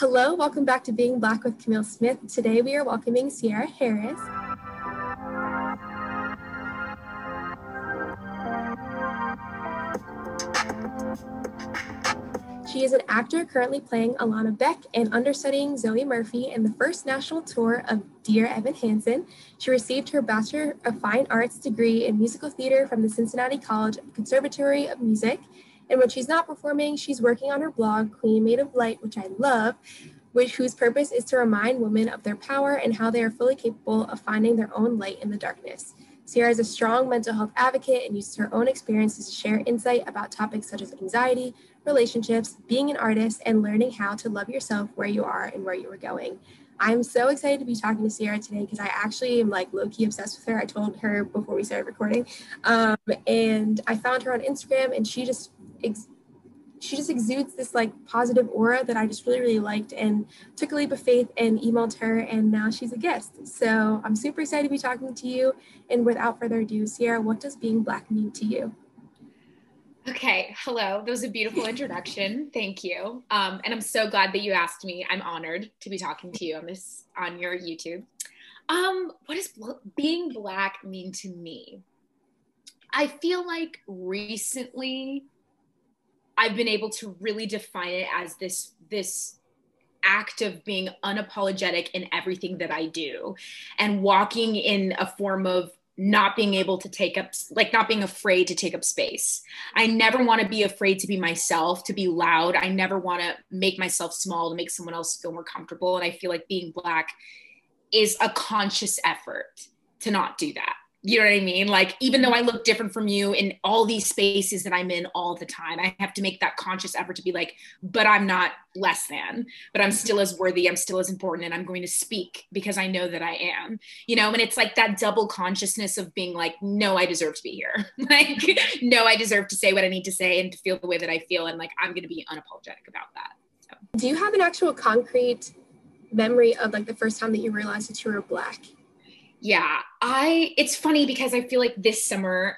Hello, welcome back to Being Black with Camille Smith. Today we are welcoming Ciara Harris. She is an actor currently playing Alana Beck and understudying Zoe Murphy in the first national tour of Dear Evan Hansen. She received her Bachelor of Fine Arts degree in musical theater from the Cincinnati College Conservatory of Music. And when she's not performing, she's working on her blog, Queen Made of Light, which I love, which whose purpose is to remind women of their power and how they are fully capable of finding their own light in the darkness. Ciara is a strong mental health advocate and uses her own experiences to share insight about topics such as anxiety, relationships, being an artist, and learning how to love yourself where you are and where you are going. I'm so excited to be talking to Ciara today because I actually am like low key obsessed with her. I told her before we started recording, um, and I found her on Instagram, and she just ex- she just exudes this like positive aura that I just really, really liked and took a leap of faith and emailed her and now she's a guest. So I'm super excited to be talking to you. And without further ado, Ciara, what does being Black mean to you? Okay, hello. That was a beautiful introduction. Thank you. Um, and I'm so glad that you asked me. I'm honored to be talking to you on this on your YouTube. Um, what does being black mean to me? I feel like recently I've been able to really define it as this this act of being unapologetic in everything that I do and walking in a form of not being able to take up like not being afraid to take up space. I never want to be afraid to be myself, to be loud. I never want to make myself small to make someone else feel more comfortable and I feel like being black is a conscious effort to not do that you know what I mean? Like, even though I look different from you in all these spaces that I'm in all the time, I have to make that conscious effort to be like, but I'm not less than, but I'm still as worthy, I'm still as important, and I'm going to speak because I know that I am, you know? And it's like that double consciousness of being like, no, I deserve to be here. like, no, I deserve to say what I need to say and to feel the way that I feel. And like, I'm going to be unapologetic about that. So. Do you have an actual concrete memory of like the first time that you realized that you were Black? Yeah, I it's funny because I feel like this summer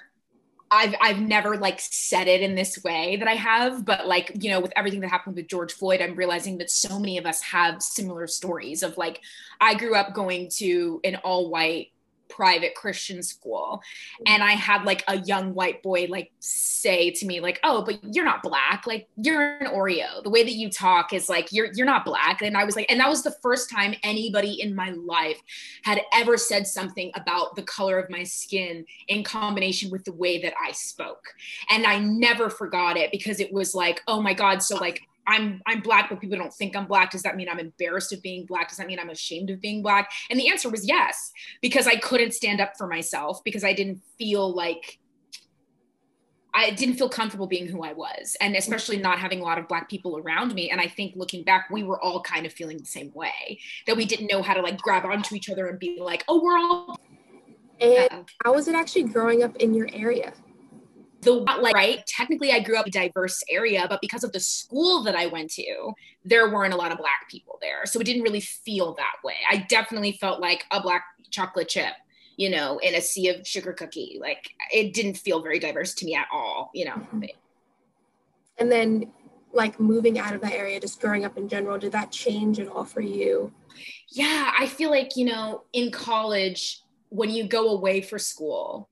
I've I've never like said it in this way that I have, but like, you know, with everything that happened with George Floyd, I'm realizing that so many of us have similar stories of like I grew up going to an all white private Christian school. Mm-hmm. And I had like a young white boy like say to me, like, oh, but you're not black. Like you're an Oreo. The way that you talk is like you're you're not black. And I was like, and that was the first time anybody in my life had ever said something about the color of my skin in combination with the way that I spoke. And I never forgot it because it was like, oh my God. So like I'm I'm black, but people don't think I'm black. Does that mean I'm embarrassed of being black? Does that mean I'm ashamed of being black? And the answer was yes, because I couldn't stand up for myself because I didn't feel like I didn't feel comfortable being who I was, and especially not having a lot of black people around me. And I think looking back, we were all kind of feeling the same way that we didn't know how to like grab onto each other and be like, "Oh, we're all." And yeah. how was it actually growing up in your area? The like right? Technically i grew up in a diverse area but because of the school that i went to there weren't a lot of black people there. So it didn't really feel that way. I definitely felt like a black chocolate chip you know in a sea of sugar cookie. Like it didn't feel very diverse to me at all you know. Mm-hmm. and then like moving out of that area just growing up in general did that change at all for you? Yeah i feel like you know in college when you go away for school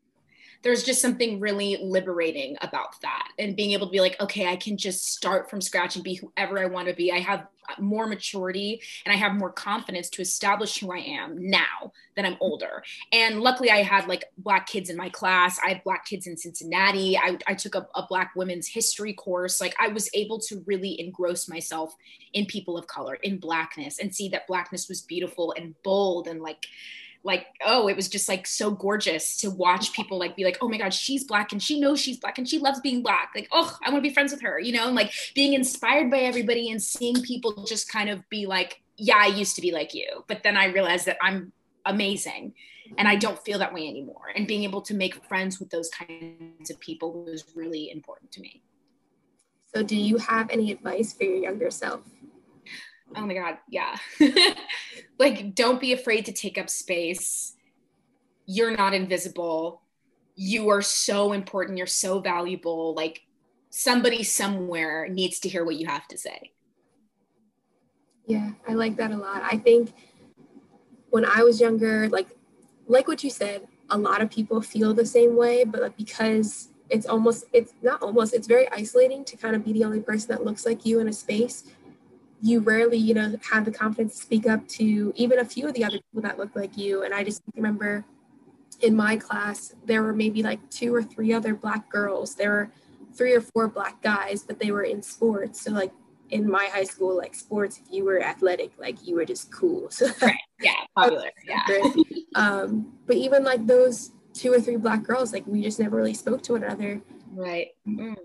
there's just something really liberating about that and being able to be like okay i can just start from scratch and be whoever i want to be. I have more maturity and i have more confidence to establish who i am now that i'm older. And luckily i had like black kids in my class. I had black kids in cincinnati. I, I took a, a black women's history course. Like i was able to really engross myself in people of color in blackness and see that blackness was beautiful and bold and like like oh it was just like so gorgeous to watch people like be like oh my god she's black and she knows she's black and she loves being black. Like oh i want to be friends with her you know and like being inspired by everybody and seeing people just kind of be like yeah i used to be like you but then i realized that i'm amazing and i don't feel that way anymore. And being able to make friends with those kinds of people was really important to me. So do you have any advice for your younger self oh my god yeah. Like don't be afraid to take up space. You're not invisible. You are so important. You're so valuable. Like somebody somewhere needs to hear what you have to say. Yeah, I like that a lot. I think when I was younger, like like what you said, a lot of people feel the same way, but because it's almost it's not almost it's very isolating to kind of be the only person that looks like you in a space you rarely you know have the confidence to speak up to even a few of the other people that look like you. And i just remember in my class there were maybe like two or three other black girls. There were three or four black guys but they were in sports. So like in my high school like sports if you were athletic like you were just cool. So right. yeah popular. Yeah. Um but even like those two or three black girls like we just never really spoke to one another. Right. Mm.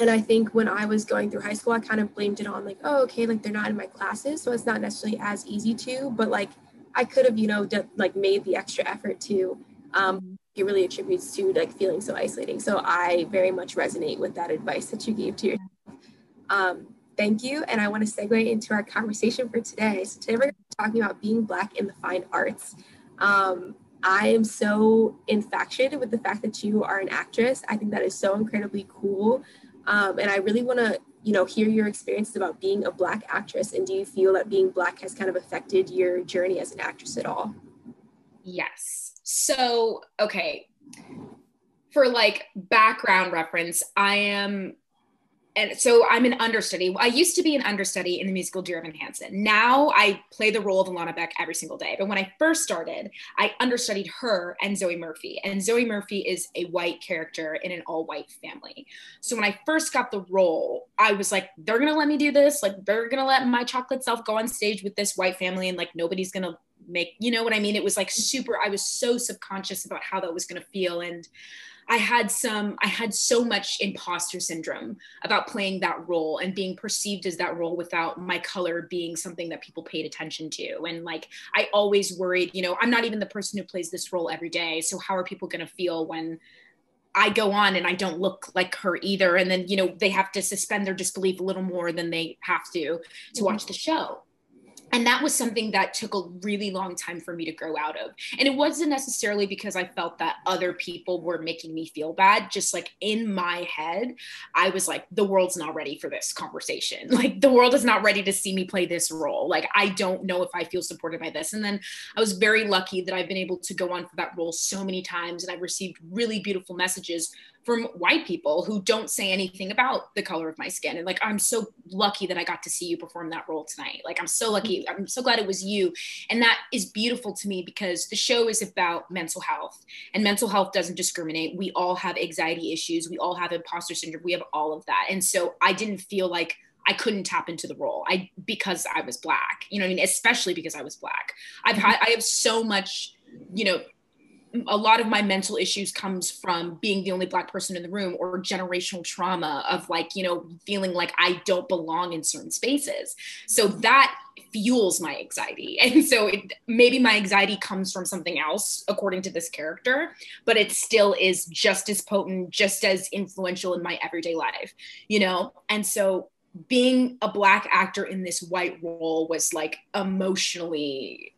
And i think when i was going through high school i kind of blamed it on like oh okay like they're not in my classes so it's not necessarily as easy to but like i could have you know d- like made the extra effort to um it really attributes to like feeling so isolating so i very much resonate with that advice that you gave to yourself um thank you. And I want to segue into our conversation for today. So today we're talking about being Black in the fine arts. Um, I am so infatuated with the fact that you are an actress. I think that is so incredibly cool. Um, and I really want to, you know, hear your experiences about being a Black actress. And do you feel that being Black has kind of affected your journey as an actress at all? Yes. So, okay. For like background reference, I am and so I'm an understudy. I used to be an understudy in the musical Dear Evan Hansen. Now I play the role of Alana Beck every single day. But when I first started, I understudied her and Zoe Murphy. And Zoe Murphy is a white character in an all white family. So when I first got the role, I was like, they're going to let me do this. Like, they're going to let my chocolate self go on stage with this white family and like nobody's going to make, you know what I mean? It was like super, I was so subconscious about how that was going to feel. And I had some, I had so much imposter syndrome about playing that role and being perceived as that role without my color being something that people paid attention to. And like, I always worried, you know, I'm not even the person who plays this role every day. So how are people going to feel when I go on and I don't look like her either? And then, you know, they have to suspend their disbelief a little more than they have to to mm-hmm. watch the show and that was something that took a really long time for me to grow out of. And it wasn't necessarily because i felt that other people were making me feel bad. Just like in my head i was like the world's not ready for this conversation. Like the world is not ready to see me play this role. Like i don't know if i feel supported by this. And then i was very lucky that i've been able to go on for that role so many times and i've received really beautiful messages from white people who don't say anything about the color of my skin. And like, I'm so lucky that I got to see you perform that role tonight. Like, I'm so lucky. I'm so glad it was you. And that is beautiful to me because the show is about mental health and mental health doesn't discriminate. We all have anxiety issues. We all have imposter syndrome. We have all of that. And so I didn't feel like I couldn't tap into the role. I because I was black, you know I mean? Especially because I was black. I've mm-hmm. had I have so much, you know, a lot of my mental issues comes from being the only black person in the room or generational trauma of like you know feeling like i don't belong in certain spaces. So that fuels my anxiety. And so it, maybe my anxiety comes from something else according to this character but it still is just as potent just as influential in my everyday life you know? And so being a black actor in this white role was like emotionally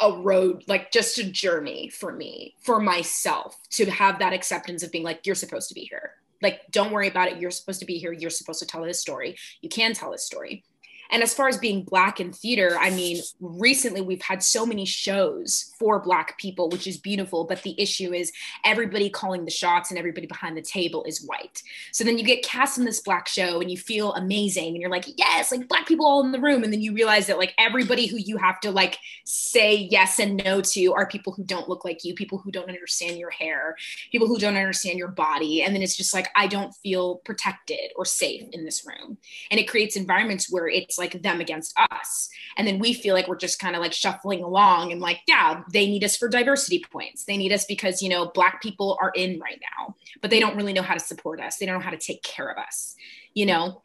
a road, like just a journey for me, for myself to have that acceptance of being like, you're supposed to be here. Like, don't worry about it. You're supposed to be here. You're supposed to tell this story. You can tell this story. And as far as being Black in theater, I mean, recently we've had so many shows for Black people, which is beautiful. But the issue is everybody calling the shots and everybody behind the table is white. So then you get cast in this Black show and you feel amazing and you're like, yes, like Black people all in the room. And then you realize that like everybody who you have to like say yes and no to are people who don't look like you, people who don't understand your hair, people who don't understand your body. And then it's just like, I don't feel protected or safe in this room. And it creates environments where it's like them against us. And then we feel like we're just kind of like shuffling along and like, yeah, they need us for diversity points. They need us because, you know, Black people are in right now, but they don't really know how to support us. They don't know how to take care of us, you know?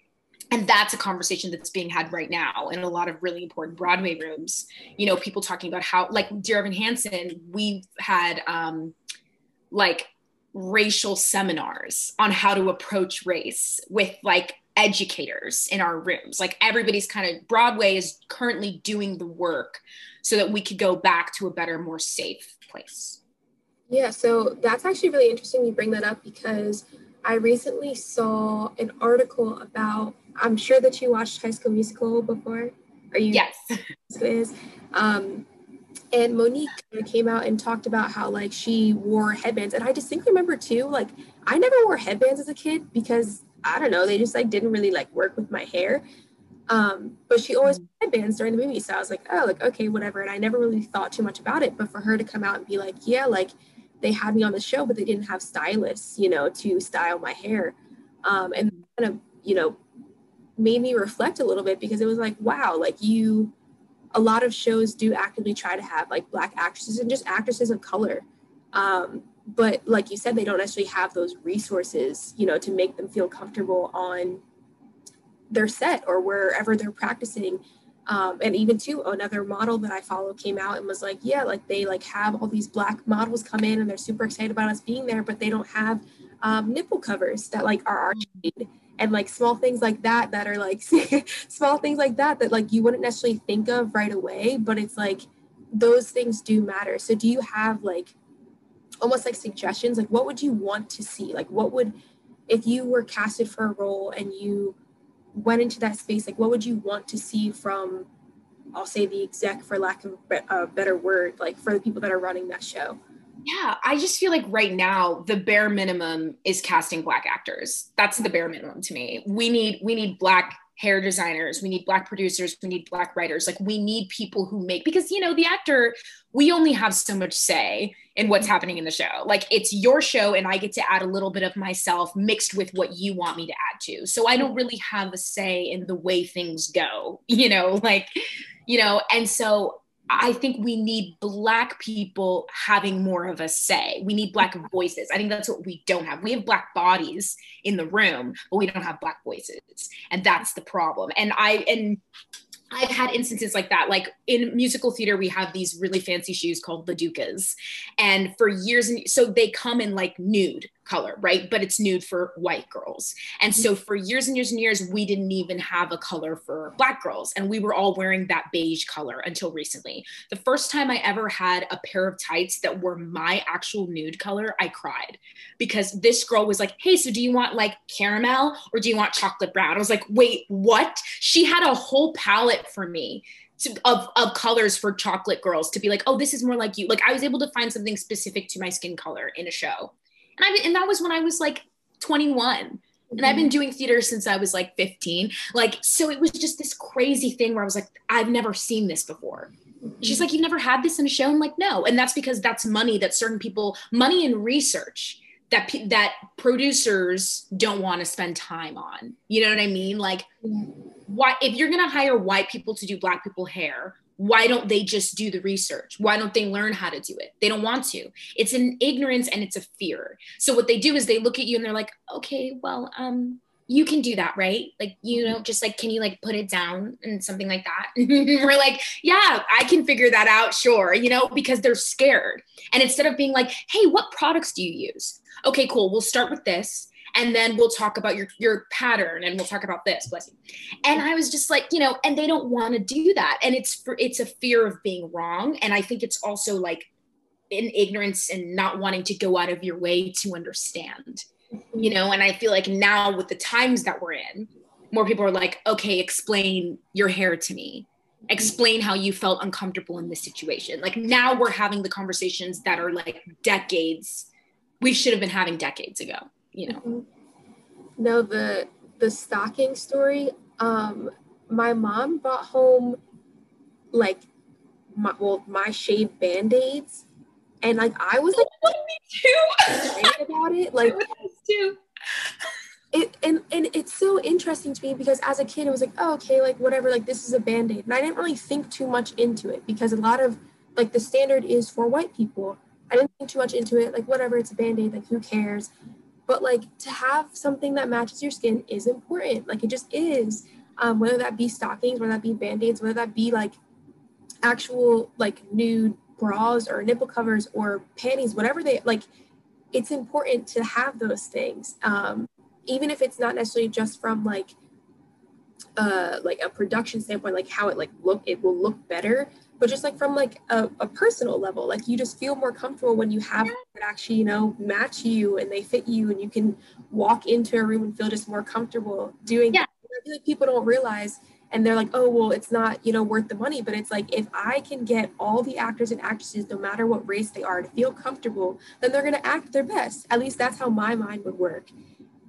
and that's a conversation that's being had right now in a lot of really important broadway rooms you know people talking about how like dear evan hansen we've had um like racial seminars on how to approach race with like educators in our rooms. Like everybody's kind of Broadway is currently doing the work so that we could go back to a better, more safe place. Yeah, so that's actually really interesting you bring that up because I recently saw an article about I'm sure that you watched High School Musical before. Are you? Yes. Is um, and Monique came out and talked about how like she wore headbands, and I distinctly remember too. Like I never wore headbands as a kid because I don't know, they just like didn't really like work with my hair. Um, but she always mm. headbands during the movie, so I was like, oh, like okay, whatever. And I never really thought too much about it. But for her to come out and be like, yeah, like they had me on the show, but they didn't have stylists, you know, to style my hair, um, and kind of you know made me reflect a little bit because it was like, wow, like you a lot of shows do actively try to have like black actresses and just actresses of color um, but like you said they don't necessarily have those resources you know to make them feel comfortable on their set or wherever they're practicing. Um, and even too another model that i follow came out and was like yeah like they like have all these black models come in and they're super excited about us being there but they don't have um, nipple covers that like are arched and like small things like that that are like small things like that that like you wouldn't necessarily think of right away but it's like those things do matter. So do you have like almost like suggestions like what would you want to see like what would if you were casted for a role and you went into that space like what would you want to see from i'll say the exec for lack of a better word like for the people that are running that show yeah, I just feel like right now the bare minimum is casting black actors. That's the bare minimum to me. We need we need black hair designers, we need black producers, we need black writers. Like we need people who make because you know the actor we only have so much say in what's happening in the show. Like it's your show and I get to add a little bit of myself mixed with what you want me to add to. So I don't really have a say in the way things go, you know, like you know, and so I think we need Black people having more of a say. We need Black voices. I think that's what we don't have. We have Black bodies in the room, but we don't have Black voices. And that's the problem. And I, and I've had instances like that. Like in musical theater, we have these really fancy shoes called LaDucas. And for years, and so they come in like nude color, right? But it's nude for white girls. And so mm-hmm. for years and years and years, we didn't even have a color for black girls. And we were all wearing that beige color until recently. The first time I ever had a pair of tights that were my actual nude color, I cried because this girl was like, Hey, so do you want like caramel or do you want chocolate brown? I was like, Wait, what? She had a whole palette for me. To, of, of colors for chocolate girls to be like, oh, this is more like you. Like I was able to find something specific to my skin color in a show. And I and that was when I was like 21. And I've been mm-hmm. doing theater since I was like 15. Like, so it was just this crazy thing where I was like, I've never seen this before. She's like, You've never had this in a show? I'm like, No. And that's because that's money that certain people, money and research that that producers don't want to spend time on. You know what I mean? Like, why if you're gonna hire white people to do black people hair, why don't they just do the research? Why don't they learn how to do it? They don't want to. It's an ignorance and it's a fear. So what they do is they look at you and they're like, okay, well, um, you can do that, right? Like, you know, just like, can you like put it down and something like that? We're like, yeah, I can figure that out, sure, you know, because they're scared. And instead of being like, hey, what products do you use? Okay, cool. We'll start with this and then we'll talk about your your pattern and we'll talk about this bless you. And i was just like you know and they don't want to do that. And it's for it's a fear of being wrong. And i think it's also like in ignorance and not wanting to go out of your way to understand you know? And i feel like now with the times that we're in more people are like okay explain your hair to me. Explain how you felt uncomfortable in this situation. Like now we're having the conversations that are like decades we should have been having decades ago you know. Mm-hmm. No, the the stocking story. Um, my mom brought home like my well my shaved band aids, and like I was like me too about it. Like too. It, and and it's so interesting to me because as a kid it was like oh okay like whatever like this is a band-aid and i didn't really think too much into it because a lot of like the standard is for white people i didn't think too much into it like whatever it's a band-aid like who cares but like to have something that matches your skin is important. Like it just is. Um, whether that be stockings whether that be band-aids whether that be like actual like nude bras or nipple covers or panties whatever they like it's important to have those things. Um, even if it's not necessarily just from like uh like a production standpoint like how it like look it will look better but just like from like a, a personal level like you just feel more comfortable when you have that actually you know match you and they fit you and you can walk into a room and feel just more comfortable doing yeah. I feel like people don't realize and they're like oh well it's not you know worth the money. But it's like if i can get all the actors and actresses no matter what race they are to feel comfortable then they're going to act their best. At least that's how my mind would work.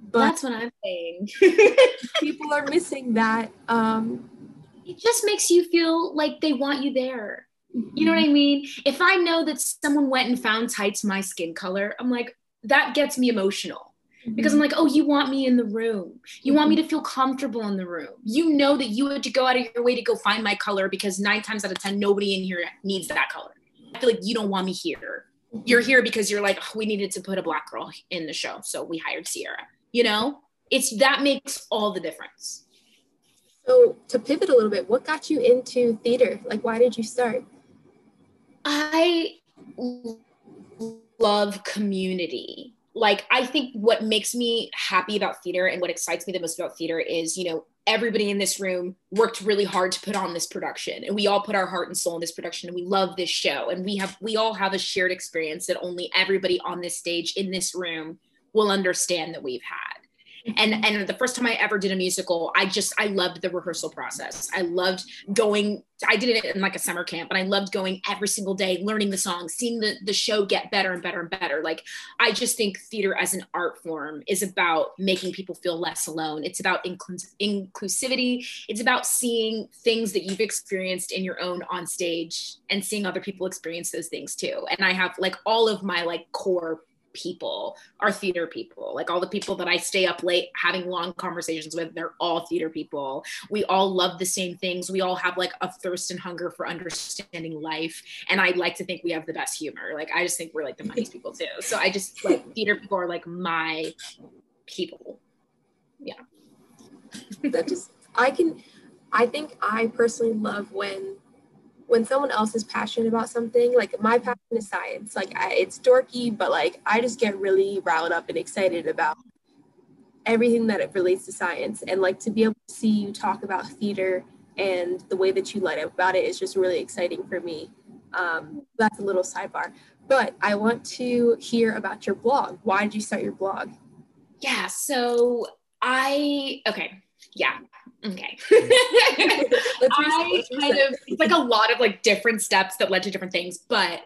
But that's what i'm saying. people are missing that um it just makes you feel like they want you there you know what I mean? If I know that someone went and found tights my skin color, I'm like, that gets me emotional because I'm mm-hmm. like, oh, you want me in the room. You want me to feel comfortable in the room. You know that you had to go out of your way to go find my color because nine times out of 10, nobody in here needs that color. I feel like you don't want me here. Mm-hmm. You're here because you're like, oh, we needed to put a black girl in the show. So we hired Ciara. You know, it's that makes all the difference. So to pivot a little bit, what got you into theater? Like, why did you start? I love community. Like, I think what makes me happy about theater and what excites me the most about theater is, you know, everybody in this room worked really hard to put on this production and we all put our heart and soul in this production and we love this show and we have we all have a shared experience that only everybody on this stage in this room will understand that we've had and and the first time i ever did a musical i just i loved the rehearsal process. I loved going i did it in like a summer camp and i loved going every single day learning the songs seeing the, the show get better and better and better. Like i just think theater as an art form is about making people feel less alone. It's about inclus- inclusivity. It's about seeing things that you've experienced in your own on stage and seeing other people experience those things too. And i have like all of my like core people are theater people. Like all the people that I stay up late having long conversations with, they're all theater people. We all love the same things. We all have like a thirst and hunger for understanding life. And I like to think we have the best humor. Like I just think we're like the funniest people too. So I just like theater people are like my people. Yeah. that just I can I think I personally love when when someone else is passionate about something, like my passion is science. Like I, it's dorky, but like I just get really riled up and excited about everything that it relates to science. And like to be able to see you talk about theater and the way that you light up about it is just really exciting for me. Um, that's a little sidebar. But I want to hear about your blog. Why did you start your blog? Yeah. So I, okay. Yeah. Okay. I kind of it's like a lot of like different steps that led to different things, but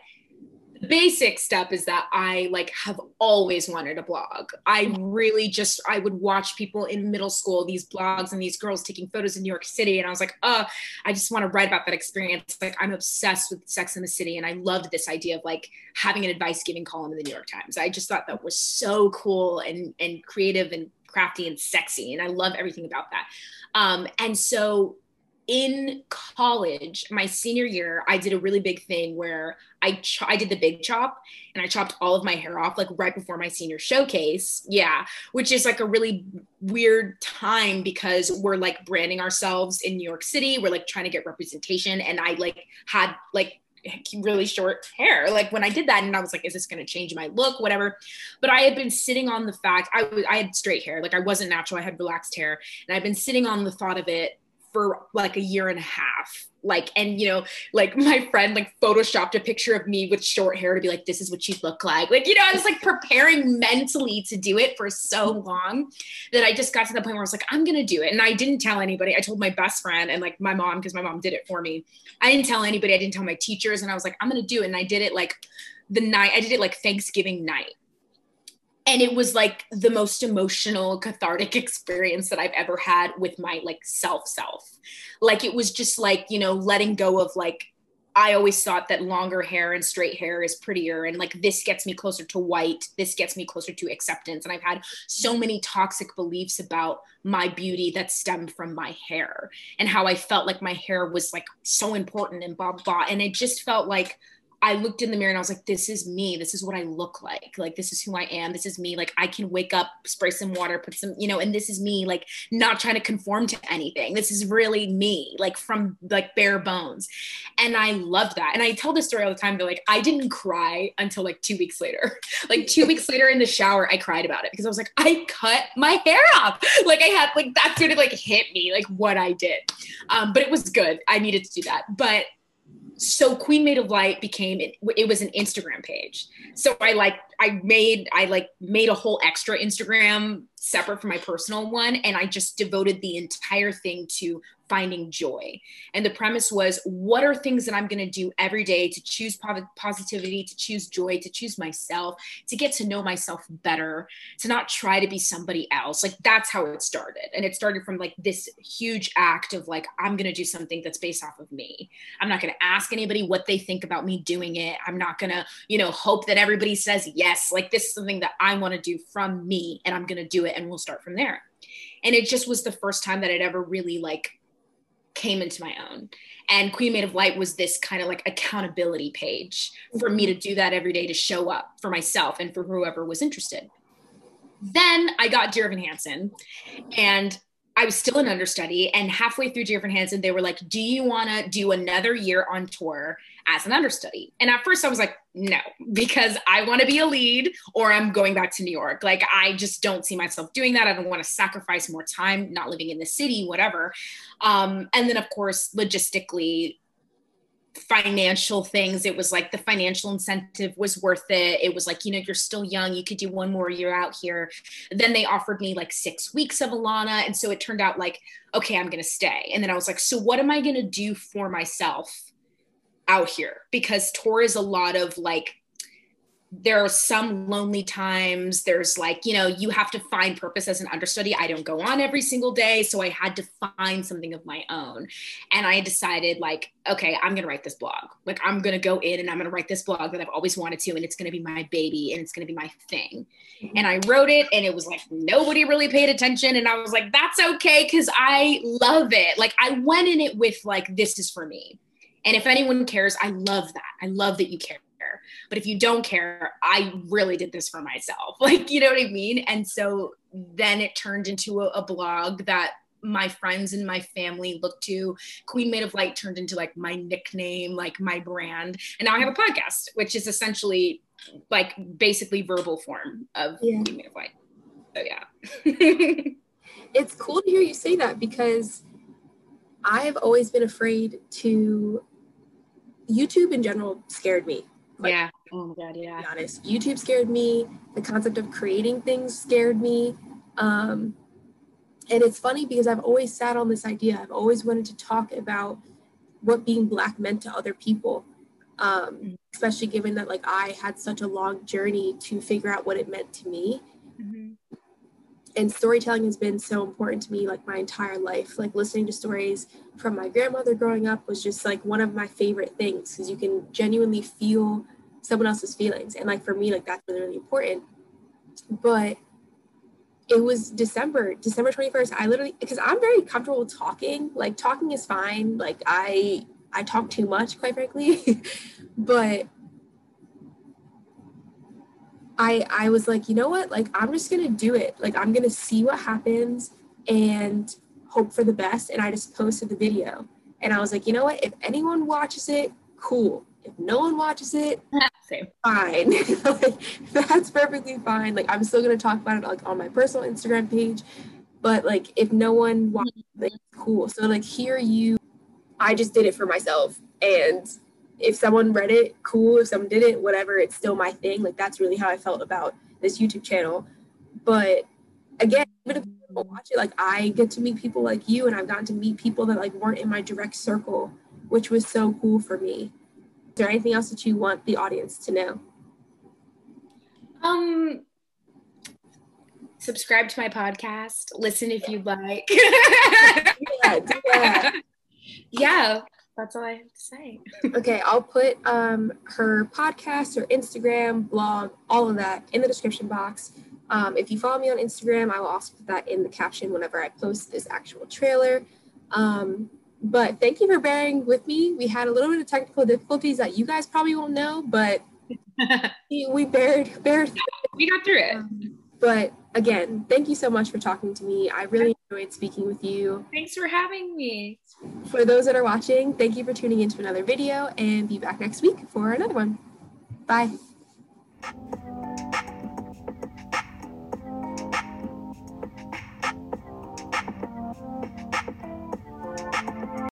the basic step is that I like have always wanted a blog. I really just I would watch people in middle school these blogs and these girls taking photos in New York City and I was like, oh, I just want to write about that experience." Like I'm obsessed with Sex in the City and I loved this idea of like having an advice giving column in the New York Times. I just thought that was so cool and and creative and crafty and sexy and I love everything about that. Um, and so in college, my senior year, I did a really big thing where I ch- I did the big chop and I chopped all of my hair off like right before my senior showcase. Yeah, which is like a really weird time because we're like branding ourselves in New York City. We're like trying to get representation and I like had like really short hair. Like when i did that and i was like is this going to change my look whatever? But i had been sitting on the fact i was i had straight hair. Like i wasn't natural. I had relaxed hair. And i've been sitting on the thought of it for like a year and a half. Like and you know like my friend like photoshopped a picture of me with short hair to be like this is what you look like. Like you know i was like preparing mentally to do it for so long that i just got to the point where i was like i'm gonna do it. And i didn't tell anybody. I told my best friend and like my mom because my mom did it for me. I didn't tell anybody. I didn't tell my teachers. And i was like i'm gonna do it. And i did it like the night i did it like thanksgiving night and it was like the most emotional cathartic experience that i've ever had with my like self self. Like it was just like you know letting go of like i always thought that longer hair and straight hair is prettier and like this gets me closer to white this gets me closer to acceptance. And i've had so many toxic beliefs about my beauty that stemmed from my hair and how i felt like my hair was like so important and blah blah. And it just felt like I looked in the mirror and I was like, this is me. This is what I look like. Like, this is who I am. This is me. Like, I can wake up, spray some water, put some, you know, and this is me, like, not trying to conform to anything. This is really me, like, from like bare bones. And I love that. And I tell this story all the time. They're like, I didn't cry until like two weeks later. like, two weeks later in the shower, I cried about it because I was like, I cut my hair off. Like, I had, like, that's when it like hit me, like, what I did. Um, but it was good. I needed to do that. But so queen made of light became it, it was an instagram page. So i like i made i like made a whole extra instagram separate from my personal one and i just devoted the entire thing to finding joy. And the premise was what are things that I'm going to do every day to choose positivity, to choose joy, to choose myself, to get to know myself better, to not try to be somebody else. Like that's how it started. And it started from like this huge act of like, I'm going to do something that's based off of me. I'm not going to ask anybody what they think about me doing it. I'm not going to, you know, hope that everybody says yes. Like this is something that I want to do from me and I'm going to do it and we'll start from there. And it just was the first time that I'd ever really like came into my own. And Queen Made of Light was this kind of like accountability page for me to do that every day to show up for myself and for whoever was interested. Then I got Dear Evan Hansen and I was still an understudy. And halfway through Dear Evan Hansen, they were like, Do you want to do another year on tour as an understudy? And at first I was like, No, because I want to be a lead or I'm going back to New York. Like, I just don't see myself doing that. I don't want to sacrifice more time not living in the city, whatever. Um, and then, of course, logistically, financial things it was like the financial incentive was worth it it was like you know you're still young you could do one more year out here then they offered me like six weeks of alana and so it turned out like okay i'm gonna stay and then i was like so what am i gonna do for myself out here because tour is a lot of like there are some lonely times. There's like you know you have to find purpose as an understudy. I don't go on every single day so i had to find something of my own. And i decided like okay i'm going to write this blog. Like i'm going to go in and i'm going to write this blog that i've always wanted to and it's going to be my baby and it's going to be my thing. And i wrote it and it was like nobody really paid attention and i was like that's okay cuz i love it. Like i went in it with like this is for me and if anyone cares i love that i love that you care but if you don't care, I really did this for myself. Like, you know what I mean? And so then it turned into a, a blog that my friends and my family looked to. Queen Made of Light turned into like my nickname, like my brand. And now I have a podcast, which is essentially like basically verbal form of yeah. Queen Made of Light. So yeah. it's cool to hear you say that because I've always been afraid to YouTube in general scared me. Like, yeah. Oh my god. Yeah. To be honest, YouTube scared me. The concept of creating things scared me. Um, and it's funny because I've always sat on this idea. I've always wanted to talk about what being black meant to other people. Um, mm-hmm. especially given that like I had such a long journey to figure out what it meant to me. And storytelling has been so important to me like my entire life. Like listening to stories from my grandmother growing up was just like one of my favorite things because you can genuinely feel someone else's feelings. And like for me, like that's really, really important. But it was December, December 21st. I literally because I'm very comfortable talking. Like talking is fine. Like I I talk too much, quite frankly. but I I was like, you know what? Like I'm just gonna do it. Like I'm gonna see what happens and hope for the best. And I just posted the video. And I was like, you know what? If anyone watches it, cool. If no one watches it, Same. fine. like, that's perfectly fine. Like I'm still gonna talk about it like on my personal Instagram page. But like if no one watches like mm-hmm. cool. So like here you I just did it for myself. And if someone read it, cool. If someone didn't, whatever, it's still my thing. Like that's really how I felt about this YouTube channel. But again, even if people watch it, like I get to meet people like you, and I've gotten to meet people that like weren't in my direct circle, which was so cool for me. Is there anything else that you want the audience to know? Um, subscribe to my podcast. Listen if you'd like. yeah, yeah. yeah that's all I have to say. okay, I'll put um, her podcast, her Instagram, blog, all of that in the description box. Um, if you follow me on Instagram, I will also put that in the caption whenever I post this actual trailer. Um, but thank you for bearing with me. We had a little bit of technical difficulties that you guys probably won't know, but we bared, bared. We got through it. Um, but again, thank you so much for talking to me. I really enjoyed speaking with you. Thanks for having me. For those that are watching, thank you for tuning into another video and be back next week for another one. Bye.